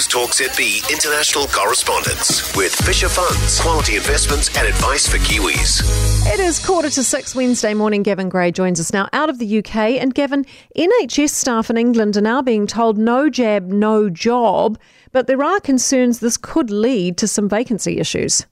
News Talk ZB international correspondence with Fisher Funds, quality investments and advice for Kiwis. It is quarter to six Wednesday morning. Gavin Gray joins us now out of the UK. And Gavin, NHS staff in England are now being told no jab, no job, but there are concerns this could lead to some vacancy issues.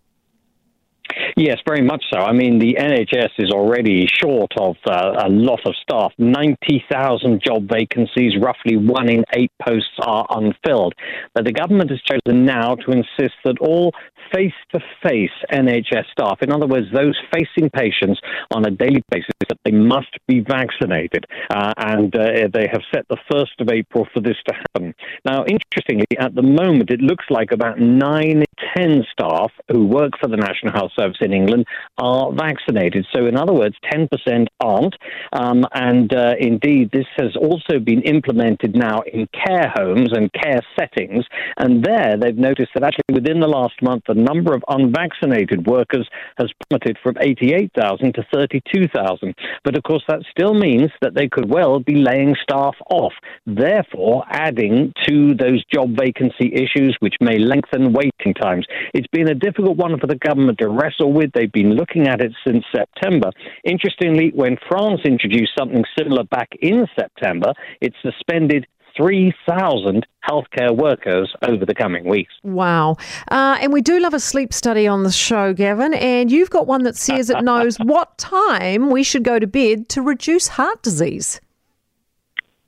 Yes, very much so. I mean, the NHS is already short of uh, a lot of staff. 90,000 job vacancies, roughly one in eight posts are unfilled. But the government has chosen now to insist that all face to face NHS staff, in other words, those facing patients on a daily basis, that they must be vaccinated. Uh, and uh, they have set the 1st of April for this to happen. Now, interestingly, at the moment, it looks like about 9 in 10 staff who work for the National Health Service in England are vaccinated. So, in other words, 10% aren't. Um, and uh, indeed, this has also been implemented now in care homes and care settings. And there, they've noticed that actually within the last month, the number of unvaccinated workers has plummeted from 88,000 to 32,000. But of course, that still means that they could well be laying staff off, therefore adding to those job vacancy issues, which may lengthen waiting times. It's been a difficult one for the government to wrestle with. They've been looking at it since September. Interestingly, when France introduced something similar back in September, it suspended 3,000 healthcare workers over the coming weeks. Wow. Uh, and we do love a sleep study on the show, Gavin. And you've got one that says it knows what time we should go to bed to reduce heart disease.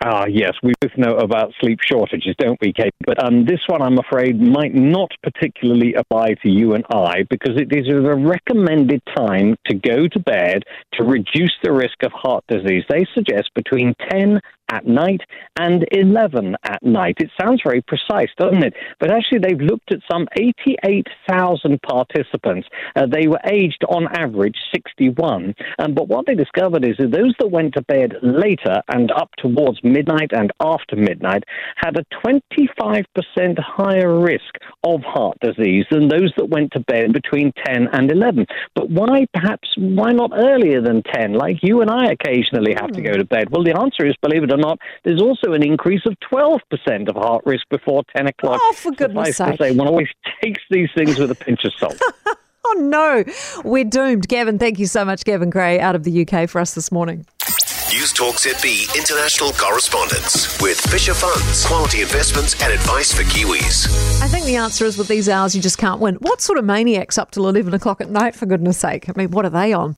Ah, yes, we both know about sleep shortages, don't we, Kate? But um, this one, I'm afraid, might not particularly apply to you and I because it is a recommended time to go to bed to reduce the risk of heart disease. They suggest between 10 at night and 11 at night. It sounds very precise, doesn't it? But actually, they've looked at some 88,000 participants. Uh, they were aged on average 61. Um, but what they discovered is that those that went to bed later and up towards midnight and after midnight had a 25% higher risk of heart disease than those that went to bed between 10 and 11. But why perhaps, why not earlier than 10, like you and I occasionally have to go to bed? Well, the answer is, believe it or not, there's also an increase of 12% of heart risk before 10 o'clock. Oh, for goodness Suffice sake. to say, one always takes these things with a pinch of salt. Oh, no. We're doomed. Gavin, thank you so much, Gavin Gray, out of the UK for us this morning. News talks Talk ZB international correspondence with Fisher Funds, quality investments and advice for Kiwis. I think the answer is with these hours, you just can't win. What sort of maniacs up till 11 o'clock at night, for goodness sake? I mean, what are they on?